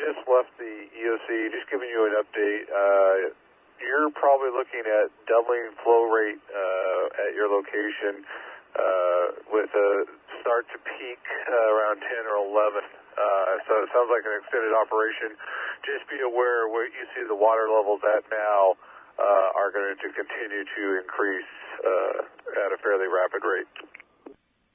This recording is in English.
just left the EOC, just giving you an update. Uh, you're probably looking at doubling flow rate uh, at your location uh, with a start to peak uh, around 10 or 11. Uh, so it sounds like an extended operation. Just be aware where you see the water levels at now uh, are going to continue to increase uh, at a fairly rapid rate.